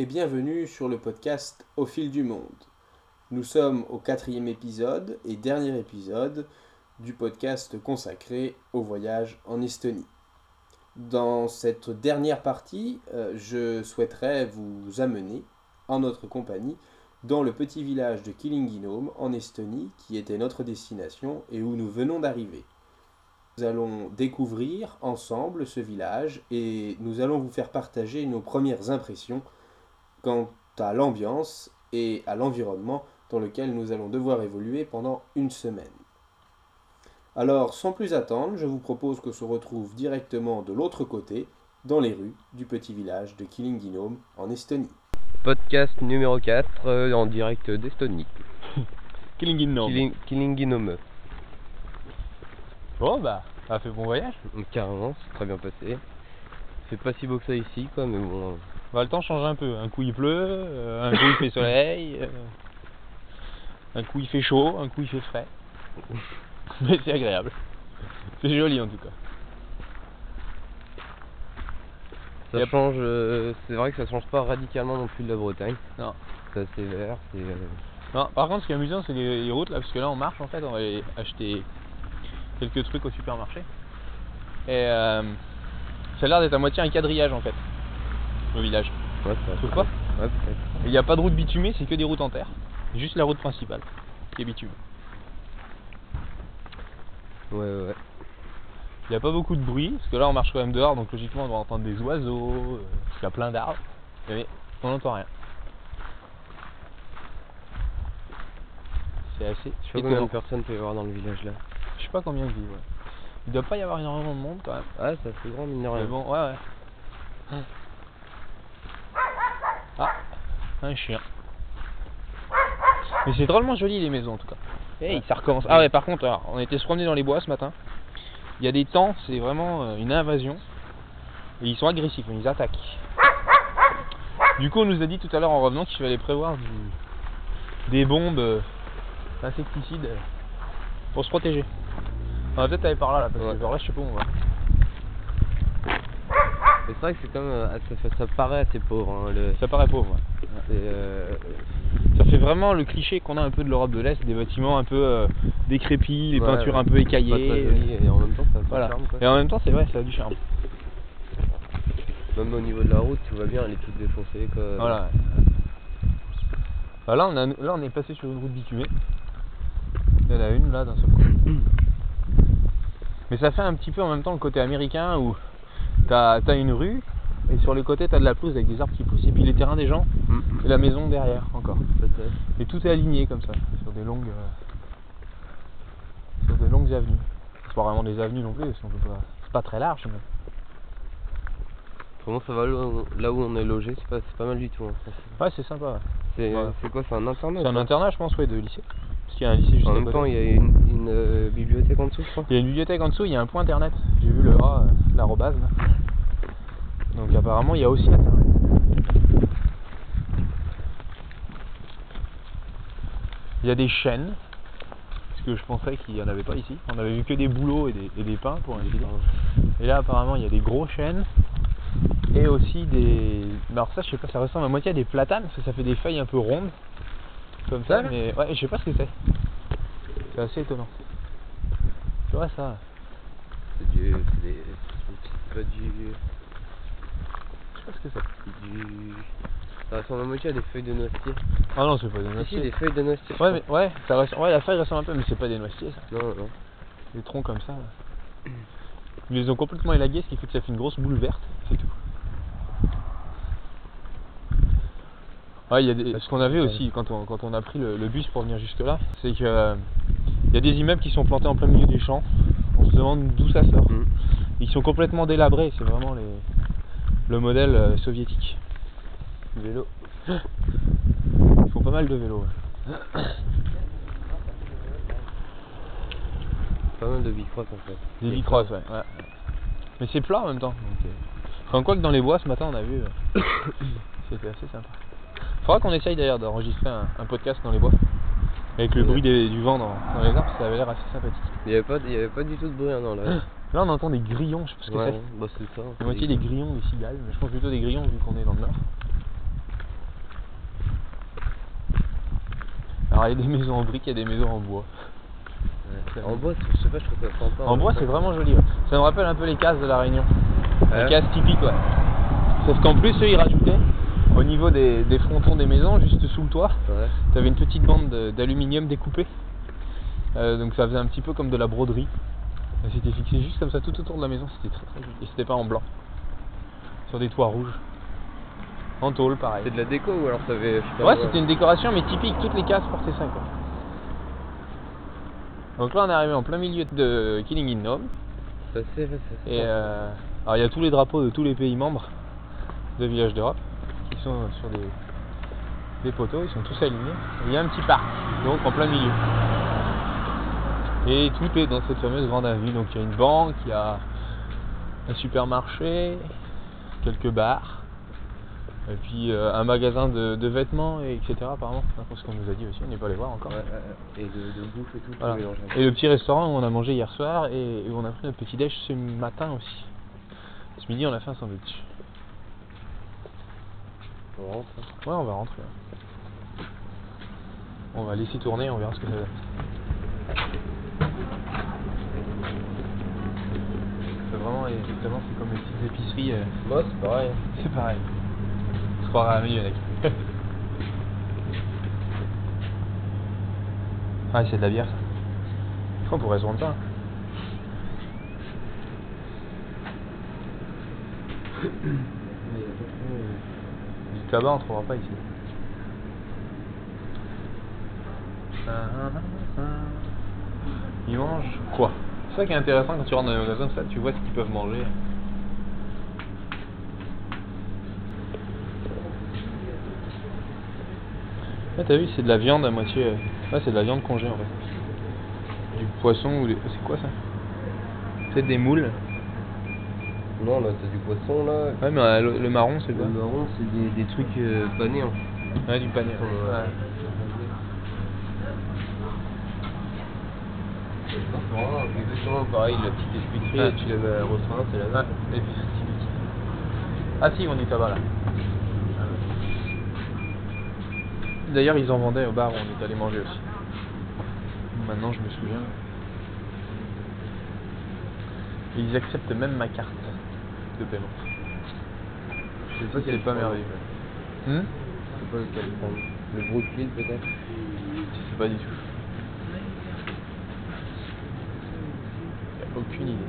et bienvenue sur le podcast Au fil du monde. Nous sommes au quatrième épisode et dernier épisode du podcast consacré au voyage en Estonie. Dans cette dernière partie, euh, je souhaiterais vous amener en notre compagnie dans le petit village de Killinginom en Estonie qui était notre destination et où nous venons d'arriver. Nous allons découvrir ensemble ce village et nous allons vous faire partager nos premières impressions quant à l'ambiance et à l'environnement dans lequel nous allons devoir évoluer pendant une semaine. Alors, sans plus attendre, je vous propose qu'on se retrouve directement de l'autre côté, dans les rues du petit village de Killinginom en Estonie. Podcast numéro 4 euh, en direct d'Estonie. Killinginom. Killing- Killinginom. Bon bah, ça a fait bon voyage. Carrément, c'est très bien passé. C'est pas si beau que ça ici, quoi, mais bon. Bah, le temps change un peu. Un coup il pleut, euh, un coup il fait soleil, euh, un coup il fait chaud, un coup il fait frais. Mais c'est agréable. C'est joli en tout cas. Ça Yep. change, euh, c'est vrai que ça change pas radicalement non plus de la Bretagne. Non. C'est assez vert, c'est. Non, par contre, ce qui est amusant, c'est les, les routes là, parce que là on marche en fait, on va aller acheter quelques trucs au supermarché. Et ça a l'air d'être à moitié un quadrillage en fait, le village. Ouais, Tu trouves pas Ouais, peut-être. Il n'y a pas de route bitumée, c'est que des routes en terre. Juste la route principale qui est bitumée. Ouais, ouais, ouais. Il n'y a pas beaucoup de bruit, parce que là on marche quand même dehors, donc logiquement on doit entendre des oiseaux, euh, parce qu'il y a plein d'arbres, mais on n'entend rien. C'est assez Je sais pas combien de personnes peut y avoir dans le village là. Je sais pas combien de vivent. Ouais. Il doit pas y avoir énormément de monde quand même. Ah, ça fait grand, mine de rien. Mais bon, ouais, ouais. Ah, un chien. Mais c'est drôlement joli les maisons en tout cas. Hey, ça recommence. Ah ouais, par contre, alors, on était se promener dans les bois ce matin. Il y a des temps, c'est vraiment euh, une invasion. Et ils sont agressifs, ils attaquent. Du coup, on nous a dit tout à l'heure en revenant qu'il fallait prévoir du- des bombes euh, insecticides euh, pour se protéger. On va peut-être aller par là, là parce Ouais. que là, je sais pas où on va. C'est vrai que c'est comme. euh, ça, paraît assez pauvre. Hein, le... Ça paraît pauvre. ouais. euh, Ça fait vraiment le cliché qu'on a un peu de l'Europe de l'Est, des bâtiments un peu euh, décrépits, les Ouais, peintures ouais. un peu écaillées. et en même temps ça a Voilà. du charme quoi. Et en même temps, c'est vrai, ça a du charme. Même au niveau de la route, tout va bien, elle est toute défoncée quoi. Voilà. Bah là, on a, là, on est passé sur une route bitumée. Il y en a une là d'un seul coup. Mais ça fait un petit peu en même temps le côté américain où t'as as une rue et sur les côtés t'as de la pelouse avec des arbres qui poussent et puis les terrains des gens Mm. et la maison derrière encore. Et tout est aligné comme ça, sur des longues, euh, sur des longues avenues. C'est pas vraiment des avenues non plus, c'est pas très large. Mais... Comment ça va là où- on est logé? C'est pas, mal du tout. hein. Ouais, c'est sympa. ouais. C'est Ouais. quoi C'est un internat C'est un internat, je pense, ouais, de lycée. Parce qu'il y a un lycée juste En à même côté. temps, il y a une, une, euh, bibliothèque en dessous, je crois. Il y a une bibliothèque en dessous, il y a un point internet. J'ai vu le A, euh, l'arrobase là. Donc apparemment, il y a aussi internet. Il y a des chaînes. Parce que je pensais qu'il n'y en avait pas ici. On avait vu que des boulots et des, et des pins pour ainsi dire. Et là, apparemment, il y a des gros chênes et aussi des. Alors, ça, je sais pas, ça ressemble à moitié à des platanes parce que ça fait des feuilles un peu rondes. Comme ça, mais ouais, je sais pas ce que c'est. C'est assez étonnant. Tu vois ça C'est du. C'est des. Pas du. Je sais pas ce que c'est. du. Ça ressemble à moitié à des feuilles de noisetier. Ah non, c'est pas des si, noisetiers. des feuilles de noisetier. Ouais, mais ouais, ça ressemble... ouais, la feuille ressemble un peu, mais c'est pas des noisetiers ça. Non, non. Des troncs comme ça. là. Ils les ont complètement élagués, ce qui fait que ça fait une grosse boule verte, c'est tout. Ouais, il y a des... ce qu'on avait aussi quand on, quand on a pris le, le bus pour venir jusque là, c'est que euh, il y a des immeubles qui sont plantés en plein milieu des champs. On se demande d'où ça sort. Mm. Ils sont complètement délabrés, c'est vraiment les... le modèle euh, soviétique. Vélo. Ils font pas mal de vélos. ouais. Pas mal de bicross en fait. Des bicross, ouais. ouais. Mais c'est plat en même temps. Donc, euh, Enfin, quoi que dans les bois ce matin on a vu, euh, c'était assez sympa faudra qu'on essaye d'ailleurs d'enregistrer un, podcast dans les bois. Avec le bruit du vent dans, les arbres, ça avait l'air assez sympathique. Il n'y avait, pas du tout de bruit, hein, non, là. Là, on entend des grillons, je sais pas ce que ouais, c'est. Bah, c'est. La moitié des grillons, des cigales, mais je pense plutôt des grillons vu qu'on est dans le nord. Alors, il y a des maisons en briques, il y a des maisons en bois. En bois, je sais pas, je trouve ça sympa. En, hein. bois, c'est vraiment joli. Ça me rappelle un peu les cases de la Réunion. Les cases typiques, ouais. Sauf qu'en plus, eux, ils rajoutaient au niveau des, des frontons des maisons, juste sous le toit, Ouais. t'avais une petite bande de- d'aluminium découpée. Euh, donc ça faisait un petit peu comme de la broderie. C'était fixé juste comme ça tout autour de la maison, c'était très très joli. Et c'était pas en blanc. Sur des toits rouges. En tôle pareil. C'est de la déco ou alors ça avait. pas Ouais, c'était une décoration, mais typique, toutes les cases portaient ça, quoi. Donc là, on est arrivé en plein milieu de Killing in Nome, et euh, alors il y a tous les drapeaux de tous les pays membres de Village d'Europe qui sont sur des, des poteaux, ils sont tous alignés. Et Il y a un petit parc, donc en plein milieu. Et tout est dans cette fameuse grande avenue. Donc il y a une banque, il y a un supermarché, quelques bars, et puis euh, un magasin de, de vêtements, et etc. Apparemment, c'est ce qu'on nous a dit aussi, on n'est pas allé voir encore. Ouais, ouais, ouais. Et de, de bouffe et tout, Voilà. Et le petit restaurant où on a mangé hier soir et où on a pris notre petit déj ce matin aussi. Ce midi on a fait un sandwich. On rentre. hein. Ouais on va rentrer. On va laisser tourner, on verra ce que ça donne. C'est vraiment exactement c'est comme les petites épiceries. euh, Moi c'est pareil. c'est pareil. On se croirait à un millionnaire. ah c'est de la bière ça. On pourrait se vendre ça. hein. Mais y a pas trop, tabac, on trouvera pas ici. Ils mangent quoi? C'est ça qui est intéressant quand tu rentres dans les magasins, ça, tu vois ce qu'ils peuvent manger. Ouais, t'as vu, c'est de la viande à moitié. Ouais, c'est de la viande congée en fait. Du poisson ou des. C'est quoi ça? C'est des moules. Non, là t'as du poisson là. Ouais, mais euh, le, le marron, c'est Le quoi marron, c'est des, des trucs euh, panés. Hein. Ouais, du panier. Ouais. Ouais. C'est exactement pareil, la petite épicerie, Ouais. tu la mets à refrain, c'est la Ah, même. et puis c'est. Ah si, on dit tabac là. D'ailleurs, ils en vendaient au bar où on est allé manger aussi. Maintenant, je me souviens. Ils acceptent même ma carte de paiement. Je sais pas quel pas prendre. merveilleux. Hmm Je sais pas lequel prendre. Le Brooklyn peut-être Je sais pas du tout. Y a aucune idée.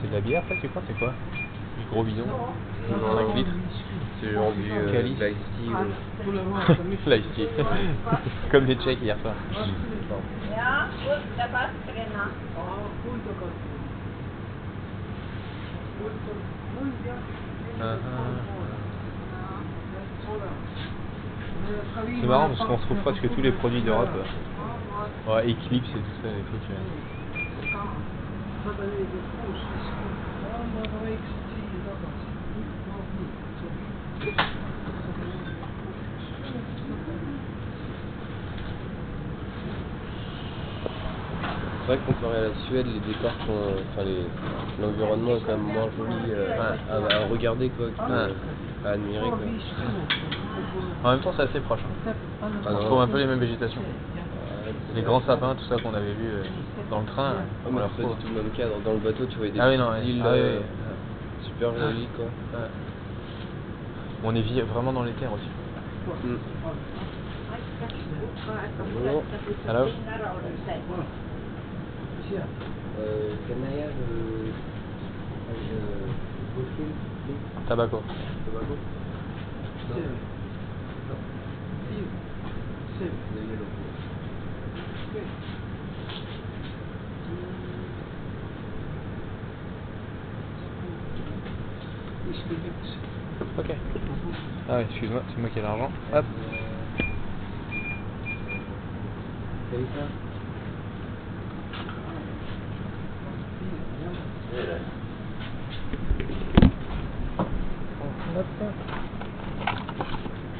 C'est de la bière ça, tu crois C'est quoi? Du gros bidon 5 litres C'est genre du euh, Calice. tea, ou- tea. Comme les Tchèques hier soir. Ah, ah. C'est marrant parce qu'on retrouve presque tous les produits d'Europe. Ouais, Eclipse et tout ça, les trucs. C'est vrai que comparé à la Suède, les décors sont. euh, Enfin, les- l'environnement est quand même moins joli euh, à, à regarder quoi, que, Ouais. à admirer quoi. En même temps, c'est assez proche. hein. Ah On retrouve un peu les mêmes végétations. Les grands sapins, tout ça qu'on avait vu euh, dans le train. Ah, on mais les c'est pas retrouve. du tout le même cadre. Dans le bateau, tu voyais des Ah oui, non, îles Ah euh, oui. super jolies quoi. Ouais. On est vraiment dans les terres aussi. Mm. Hello. Euh, can I have euh, euh, Brooklyn, please? Tabaco. No. The yellow. Ok. Ah oui, excuse-moi, c'est moi qui ai l'argent. Hop.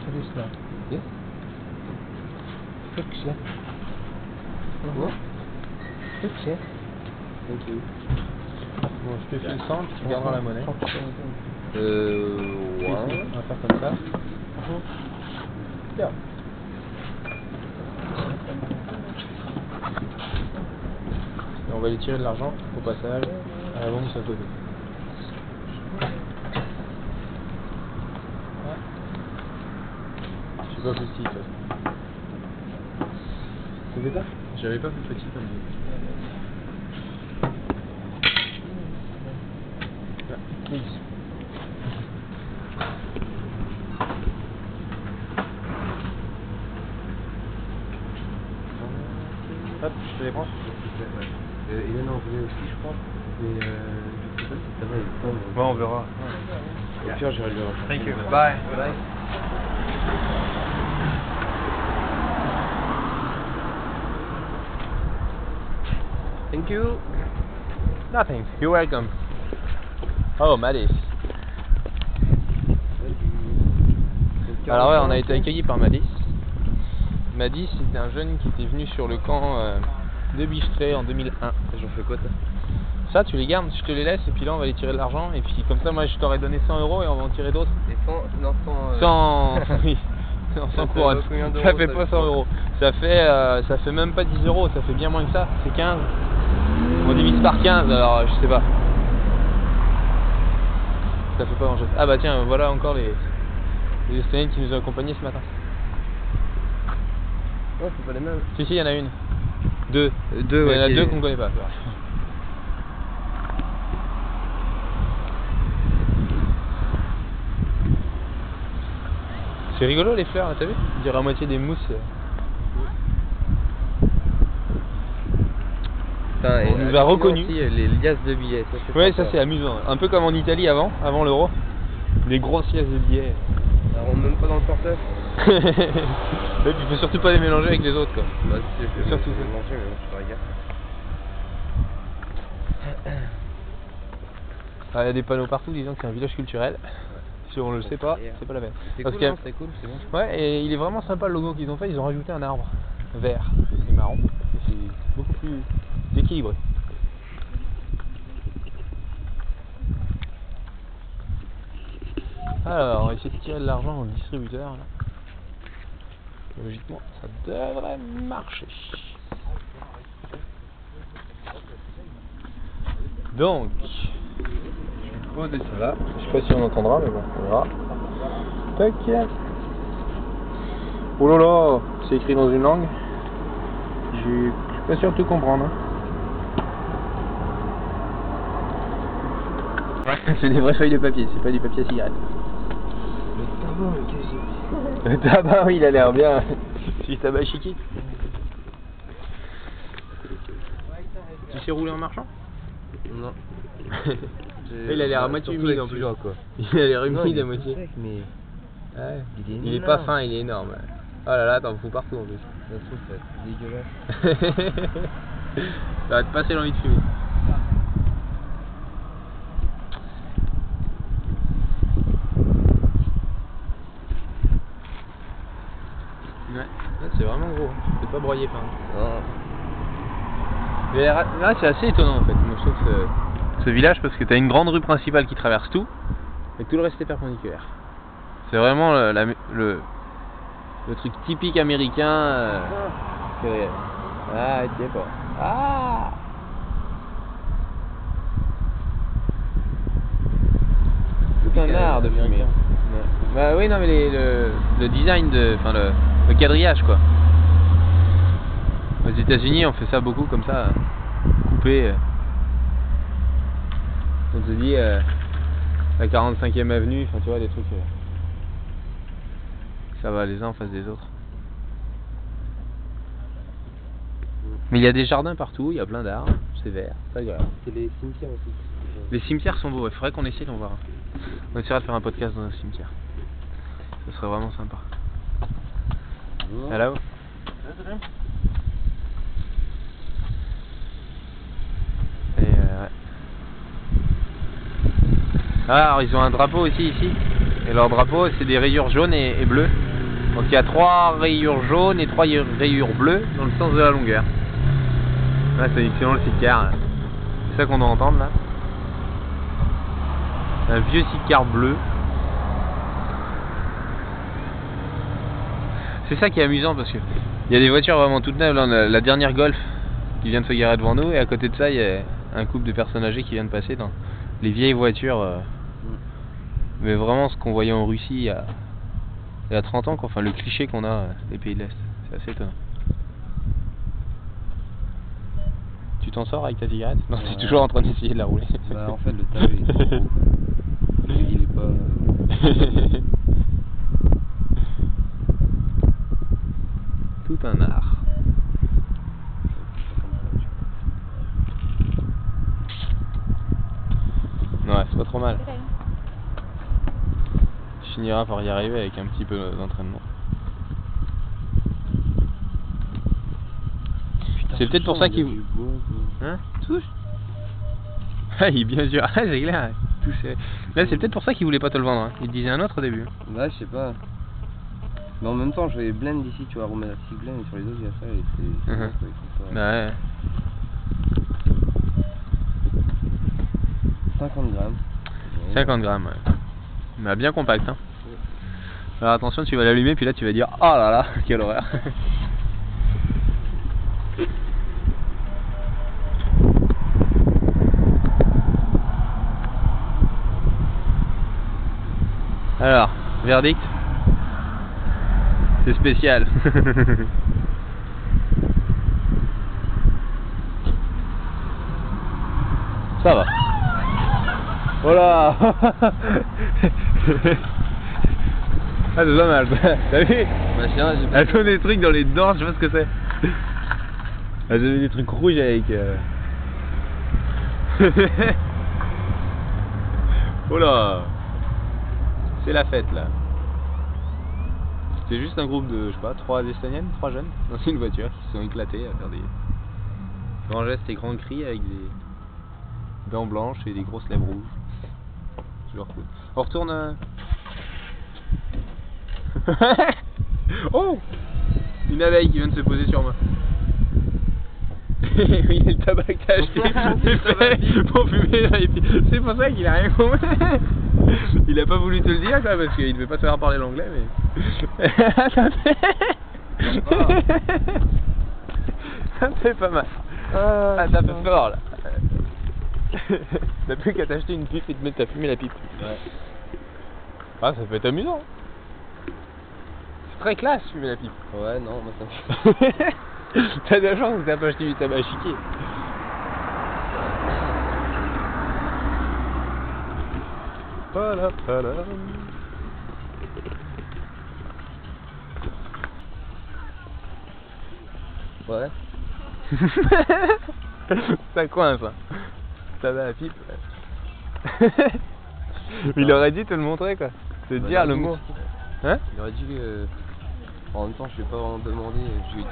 Salut cela. Yes? Fuchsia. What? Fuchsia. Thank you. Bon, je te file le 100, puis tu garderas la monnaie. Euh. On Ouais. va faire comme ça. Bien. Tirer de l'argent au passage à la banque côté. Je suis pas plus petit, toi. Fais ça J'avais pas plus petit comme lui. Ah, please. Hop, je te les prends. Euh, il en voulait aussi, je crois. Mais euh, je sais pas si ça va être pas. Ouais, on verra. Au pire, j'irai le Thank you. Bye. Thank you. Nothing. You're welcome. Oh, Madis. Alors ouais, on a été accueillis par Madis. Madis, c'était un jeune qui était venu sur le camp euh, de Bichetré en 2001. J'en fais quoi, toi Ça, tu les gardes, je te les laisse, et puis là, on va aller tirer de l'argent, et puis comme ça, moi, je t'aurais donné 100 euros, et on va en tirer d'autres. Et sans. Non, sans. euh, Sans... oui. Non, Ça sans fait couronne. combien d'euros, Ça fait pas du 100 coup euros. Ça fait, euh, ça fait même pas 10 euros, ça fait bien moins que ça. C'est 15. On divise par 15, alors je sais pas. Ça fait pas grand chose. Ah bah tiens, voilà encore les, les Estoniennes qui nous ont accompagnés ce matin. Non, c'est pas les mêmes. Si, si, il y en a une. Deux. Euh, Deux, il y en a ouais, deux qu'on connaît pas. C'est rigolo les fleurs, t'as vu On dirait à moitié des mousses. Putain, et On nous a reconnus. euh, les liasses de billets. Ça, Ouais, ça c'est amusant. Un peu comme en Italie avant, avant l'euro. Les grosses liasses de billets. Ça rentre même pas dans le portefeuille. Puis il faut surtout pas les mélanger avec les autres quoi. Bah, si, je vais Surtout ça. manger, mais bon, je. Ah, Il y a des panneaux partout disant que c'est un village culturel. On le sait pas, c'est pas la peine. C'est cool, C'est cool, c'est bon. Ouais, et il est vraiment sympa le logo qu'ils ont fait. Ils ont rajouté un arbre vert et marron. Et c'est beaucoup plus équilibré. Alors, on va essayer de tirer de l'argent le distributeur. Là. Logiquement, ça devrait marcher. Donc, je pose ça là. Je sais pas si on entendra, mais bon, on verra. Tac. Oh là là, c'est écrit dans une langue. Je je suis pas sûr de tout comprendre. hein. Ouais, c'est des vraies feuilles de papier, c'est pas du papier à cigarette. Le tabac, oui, il a l'air bien. C'est du tabac chiqui. Tu sais rouler en marchant? Non. Il a l'air à moitié humide en plus. quoi. Il a l'air humide à moitié. sec, mais Ouais. il est Il est pas fin, il est énorme. Oh là là, t'en fous partout en plus. Ça se trouve, ça va être dégueulasse. Ça va te passer l'envie de fumer. Ouais, là c'est vraiment gros. C'est pas broyé fin. Non. Mais là, là, c'est assez étonnant en fait. Moi je trouve ce, ce village parce que t'as une grande rue principale qui traverse tout et tout le reste est perpendiculaire. C'est vraiment le, truc typique américain. euh, Ah, tu sais pas. Ah Tout un art de euh, fumer. Bah oui, non mais le, design de. Enfin le, le quadrillage quoi. Aux États-Unis, on fait ça beaucoup comme ça, euh, coupé. On te dit euh, la 45e avenue, enfin tu vois des trucs. euh, ça va les uns en face des autres. Mais il y a des jardins partout, il y a plein d'arbres, c'est vert, c'est agréable. C'est les cimetières aussi. Les cimetières sont beaux, il faudrait qu'on essaie d'en voir un. On essaiera de faire un podcast dans un cimetière. Ce serait vraiment sympa. Ah là-haut Et euh, ouais. Ah, alors ils ont un drapeau aussi ici. Et leur drapeau, c'est des rayures jaunes et, bleues. Donc il y a trois rayures jaunes et trois ray- rayures bleues dans le sens de la longueur. Là, c'est selon le cicard. là. C'est ça qu'on doit entendre là. Un vieux Sicar bleu. C'est ça qui est amusant parce que il y a des voitures vraiment toutes neuves. Là, on a la dernière Golf qui vient de se garer devant nous et à côté de ça, il y a un couple de personnes âgées qui vient de passer dans les vieilles voitures. euh, Mais vraiment ce qu'on voyait en Russie il y a, il y a 30 ans, quoi. enfin le cliché qu'on a euh, des pays de l'Est. C'est assez étonnant. Tu t'en sors avec ta cigarette? Non, t'es Ouais. toujours en train d'essayer de la rouler. Bah, en fait, le table est trop gros. Il est pas. Tout un art. Ouais, c'est pas trop mal. Tu finiras par y arriver avec un petit peu d'entraînement. C'est peut-être pour ça qu'il... Hein Touche Ah, il est bien dur. Ah, c'est clair. Là, c'est peut-être pour ça qu'il voulait pas te le vendre. hein. Il te disait un autre au début. Ouais, je sais pas. Mais en même temps, j'avais blend ici, tu vois, aromatique blend, et sur les autres, il y a ça, et c'est. Mhm. c'est- ils font pas- Bah ouais. 50 grammes. 50 grammes, ouais. Mais bien compact, hein. Alors attention, tu vas l'allumer, puis là tu vas dire Oh là là, quelle horreur Alors, verdict? C'est spécial. Ça va. Voilà Ah c'est pas mal, t'as vu Bah, Elle fait des trucs dans les dents, je sais pas ce que c'est. Elle fait des trucs rouges avec... euh. oh là C'est la fête là. C'est juste un groupe de, je sais pas, trois Estoniennes, trois jeunes, dans une voiture, qui se sont éclatés à faire des grands gestes et grands cris avec des dents blanches et des grosses lèvres rouges. On retourne... euh, oh Une abeille qui vient de se poser sur moi. oui, le tabac que t'as acheté, c'est fait pour fumer dans les pieds. C'est pour ça qu'il a rien compris. Il a pas voulu te le dire, quoi, parce qu'il devait pas savoir parler l'anglais, mais. ça me fait pas mal. Ah, ça fait fort, là. T'as plus qu'à t'acheter une pipe et te mettre à fumer la pipe. Ouais. Ah, ça peut être amusant. C'est très classe, fumer la pipe. Ouais, non, moi ça me T'as de la chance que t'as pas acheté du tabac chiqué. Ouais. ça coince. Hein. Tabac à pipe. Il aurait dû te le montrer quoi. Te Bah, dire le mot. Hein Il aurait dû. euh, En même temps, je vais pas vraiment demander, je lui ai dit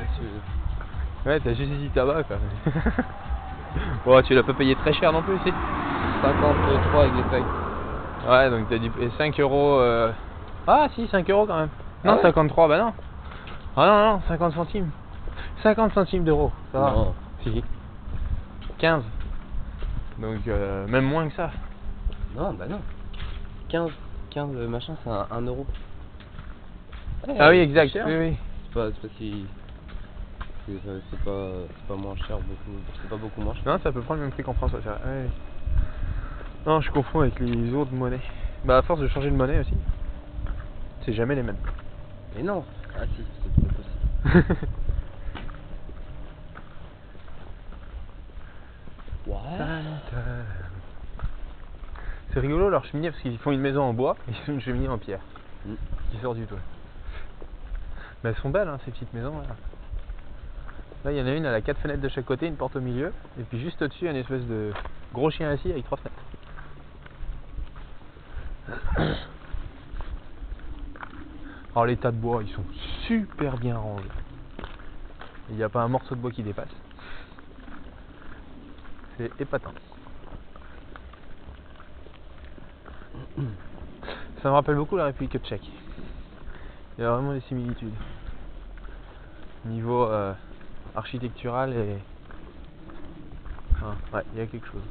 que. Ouais, t'as juste dit tabac quoi. bon, tu l'as pas payé très cher non plus, si 53 avec les feuilles. Ouais, donc t'as dit et 5 euros. euh, Ah, si, 5 euros quand même. Ah Non, ouais 53, bah non. Ah non, non, 50 centimes. 50 centimes d'euros, ça va. Non. Si. 15. Donc, euh, même moins que ça. Non, bah non. 15, 15 euh, machin, c'est un, 1 euro. Ouais, ah oui, exact. cher. Oui, oui. C'est pas, c'est pas si. C'est euh, c'est pas, c'est pas moins cher, beaucoup. C'est pas beaucoup moins cher. Non, ça peut prendre le même prix qu'en France, ouais. Ouais. Non, je confonds avec les autres monnaies. Bah, à force de changer de monnaie aussi, c'est jamais les mêmes. Mais non Ah si, c'est possible. Ouais. C'est rigolo leur cheminée parce qu'ils font une maison en bois et ils font une cheminée en pierre Mm. qui sort du toit. Mais elles sont belles hein, ces petites maisons là. Là il y en a une, elle a quatre fenêtres de chaque côté, une porte au milieu et puis juste au-dessus il y a une espèce de gros chien assis avec trois fenêtres. Alors les tas de bois ils sont super bien rangés. Il n'y a pas un morceau de bois qui dépasse. C'est épatant. Ça me rappelle beaucoup la République tchèque. Il y a vraiment des similitudes. Niveau euh, architectural et. Enfin, ouais, il y a quelque chose.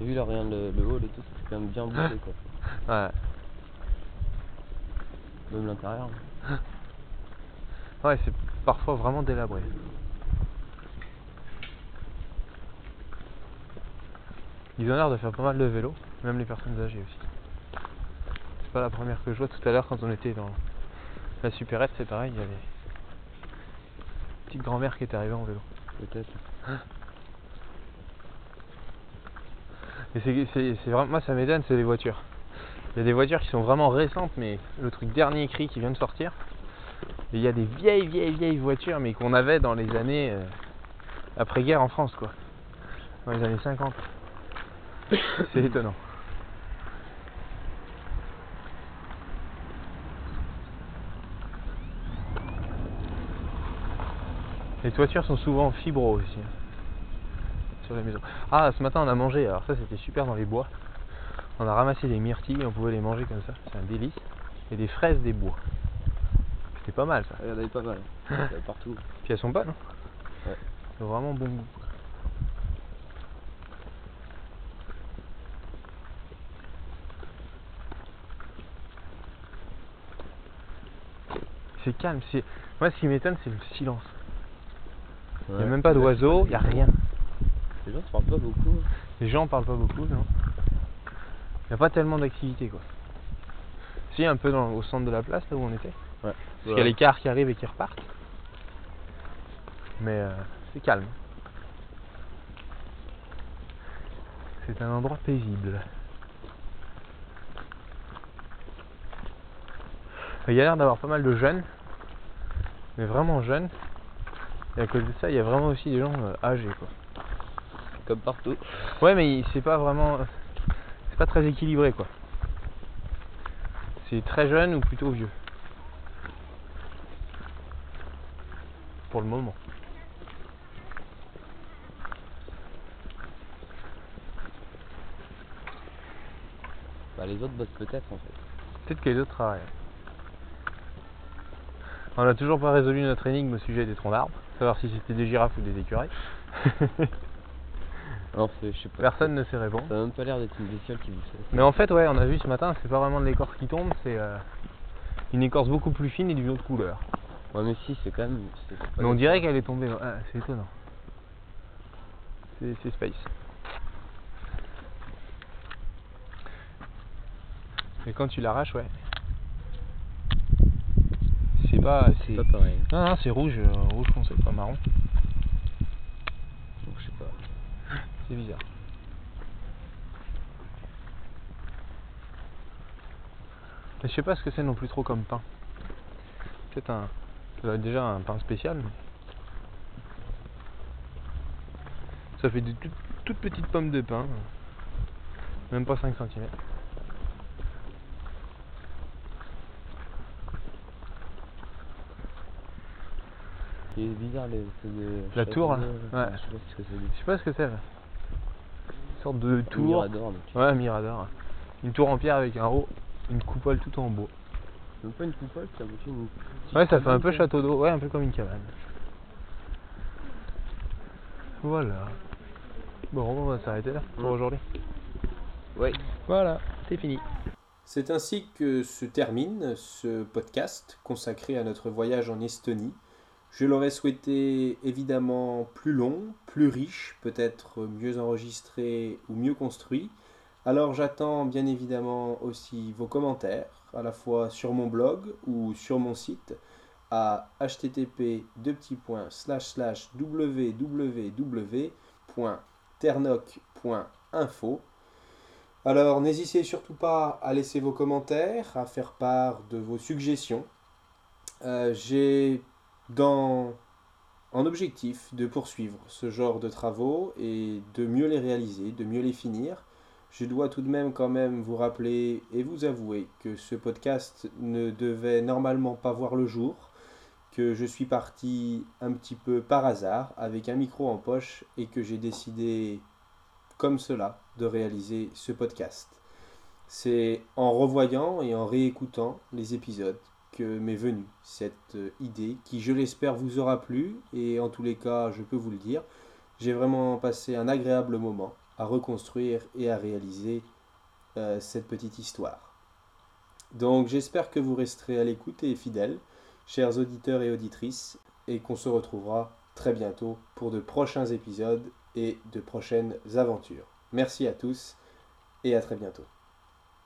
J'ai vu là, regarde le, le hall et tout, c'est quand même bien bouclé quoi. Ouais. Même l'intérieur. Ouais, c'est parfois vraiment délabré. Ils ont l'air de faire pas mal de vélo, même les personnes âgées aussi. C'est pas la première que je vois tout à l'heure quand on était dans la supérette, c'est pareil, il y avait une petite grand-mère qui était arrivée en vélo. Peut-être. Et c'est, vraiment, moi ça m'étonne, c'est les voitures. Il y a des voitures qui sont vraiment récentes, mais le truc dernier cri qui vient de sortir. Et il y a des vieilles, vieilles, vieilles voitures, mais qu'on avait dans les années euh, après-guerre en France, quoi. Dans les années 50. C'est étonnant. Les toitures sont souvent en fibro aussi. hein, Sur les maisons. Ah, ce matin on a mangé, alors ça c'était super dans les bois. On a ramassé des myrtilles, on pouvait les manger comme ça, c'est un délice. Et des fraises des bois. C'était pas mal ça. Il y en avait pas mal. Avait partout. Puis elles sont bonnes. Hein Ouais. Ont vraiment bon goût. C'est calme. C'est... Moi, ce qui m'étonne, c'est le silence. Il n'y a Ouais. même pas d'oiseaux, il n'y a rien. Les gens se parlent pas beaucoup. Les gens parlent pas beaucoup, non Il n'y a pas tellement d'activité, quoi. Si, un peu dans- au centre de la place, là où on était. Parce qu'il y a les cars qui arrivent et qui repartent. Mais euh, c'est calme. C'est un endroit paisible. Il y a l'air d'avoir pas mal de jeunes, mais vraiment jeunes. Et à cause de ça, il y a vraiment aussi des gens euh, âgés, quoi. Comme partout. Ouais, mais c'est pas vraiment. C'est pas très équilibré, quoi. C'est très jeune ou plutôt vieux. Pour le moment. Bah, les autres bossent peut-être en fait. Peut-être que les autres travaillent. On n'a toujours pas résolu notre énigme au sujet des troncs d'arbres, savoir si c'était des girafes ou des écureuils. C'est- je sais pas. Personne ne sait répondre. Ça a même pas l'air d'être une bestiole qui vous. Mais en fait, ouais, on a vu ce matin, c'est pas vraiment de l'écorce qui tombe, c'est euh, une écorce beaucoup plus fine et d'une autre couleur. Ouais, mais si, c'est quand même. c'est- c'est pas Mais on dirait qu'elle est tombée. Ah, c'est étonnant. C'est c'est space. Et quand tu l'arraches, ouais. C'est pas. C'est C'est pas pareil. Non, non, c'est rouge, euh, rouge foncé, pas marron. Donc, je sais pas. C'est bizarre. Mais je sais pas ce que c'est non plus trop comme pain. Peut-être un. Ça doit être déjà un pain spécial. Ça fait des toutes petites pommes de pain. Même pas 5 cm. C'est bizarre les. La tour, là Ouais. Je sais pas ce que c'est. Je sais pas ce que c'est. là. Une sorte de tour. Mirador, tu- Ouais, un mirador. Une tour en pierre avec un haut, une coupole tout en bois. C'est même pas une coupole, c'est un peu une. petite Ouais, ça fait un peu château d'eau, ouais, un peu comme une cabane. Voilà. Bon, on va s'arrêter là pour Ouais. aujourd'hui. Ouais. Voilà, c'est fini. C'est ainsi que se termine ce podcast consacré à notre voyage en Estonie. Je l'aurais souhaité évidemment plus long, plus riche, peut-être mieux enregistré ou mieux construit. Alors j'attends bien évidemment aussi vos commentaires, à la fois sur mon blog ou sur mon site à http www.ternoc.info. Alors n'hésitez surtout pas à laisser vos commentaires, à faire part de vos suggestions. Euh, J'ai dans en objectif de poursuivre ce genre de travaux et de mieux les réaliser, de mieux les finir. Je dois tout de même quand même vous rappeler et vous avouer que ce podcast ne devait normalement pas voir le jour, que je suis parti un petit peu par hasard avec un micro en poche et que j'ai décidé comme cela de réaliser ce podcast. C'est en revoyant et en réécoutant les épisodes m'est venue cette euh, idée qui, je l'espère, vous aura plu et en tous les cas, je peux vous le dire, j'ai vraiment passé un agréable moment à reconstruire et à réaliser euh, cette petite histoire. Donc j'espère que vous resterez à l'écoute et fidèles, chers auditeurs et auditrices, et qu'on se retrouvera très bientôt pour de prochains épisodes et de prochaines aventures. Merci à tous et à très bientôt.